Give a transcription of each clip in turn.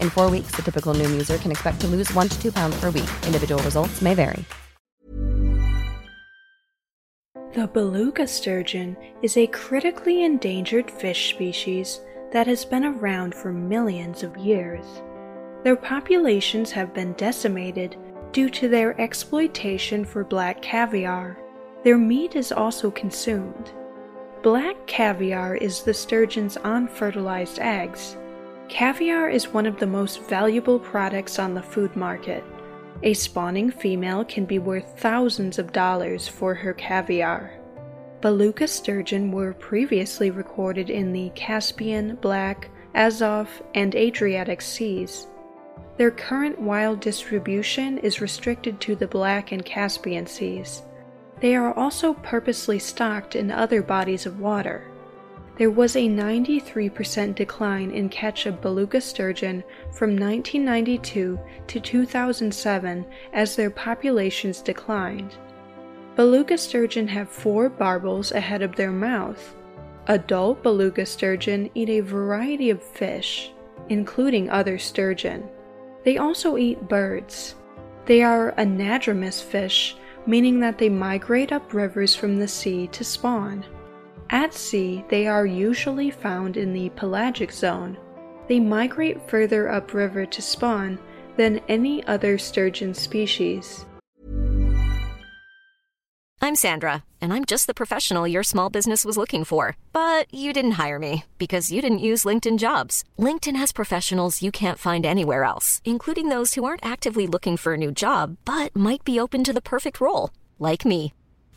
In four weeks, the typical Noom user can expect to lose one to two pounds per week. Individual results may vary. The beluga sturgeon is a critically endangered fish species that has been around for millions of years. Their populations have been decimated due to their exploitation for black caviar. Their meat is also consumed. Black caviar is the sturgeon's unfertilized eggs. Caviar is one of the most valuable products on the food market. A spawning female can be worth thousands of dollars for her caviar. Beluga sturgeon were previously recorded in the Caspian, Black, Azov, and Adriatic seas. Their current wild distribution is restricted to the Black and Caspian seas. They are also purposely stocked in other bodies of water. There was a 93% decline in catch of beluga sturgeon from 1992 to 2007 as their populations declined. Beluga sturgeon have four barbels ahead of their mouth. Adult beluga sturgeon eat a variety of fish, including other sturgeon. They also eat birds. They are anadromous fish, meaning that they migrate up rivers from the sea to spawn. At sea, they are usually found in the pelagic zone. They migrate further upriver to spawn than any other sturgeon species. I'm Sandra, and I'm just the professional your small business was looking for. But you didn't hire me because you didn't use LinkedIn jobs. LinkedIn has professionals you can't find anywhere else, including those who aren't actively looking for a new job but might be open to the perfect role, like me.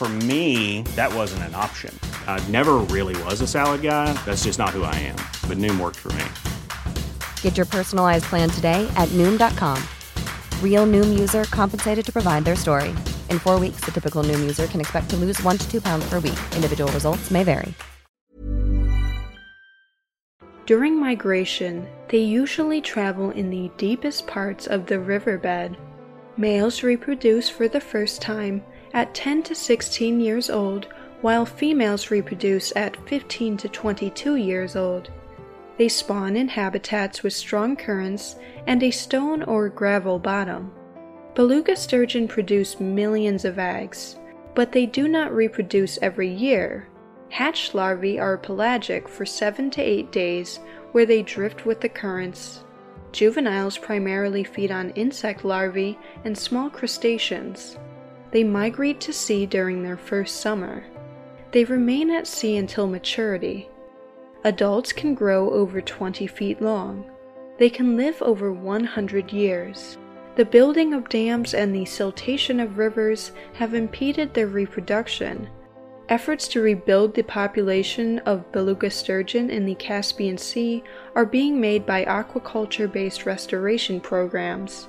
For me, that wasn't an option. I never really was a salad guy. That's just not who I am. But Noom worked for me. Get your personalized plan today at Noom.com. Real Noom user compensated to provide their story. In four weeks, the typical Noom user can expect to lose one to two pounds per week. Individual results may vary. During migration, they usually travel in the deepest parts of the riverbed. Males reproduce for the first time at 10 to 16 years old, while females reproduce at 15 to 22 years old. They spawn in habitats with strong currents and a stone or gravel bottom. Beluga sturgeon produce millions of eggs, but they do not reproduce every year. Hatched larvae are pelagic for 7 to 8 days where they drift with the currents. Juveniles primarily feed on insect larvae and small crustaceans. They migrate to sea during their first summer. They remain at sea until maturity. Adults can grow over 20 feet long. They can live over 100 years. The building of dams and the siltation of rivers have impeded their reproduction. Efforts to rebuild the population of beluga sturgeon in the Caspian Sea are being made by aquaculture based restoration programs.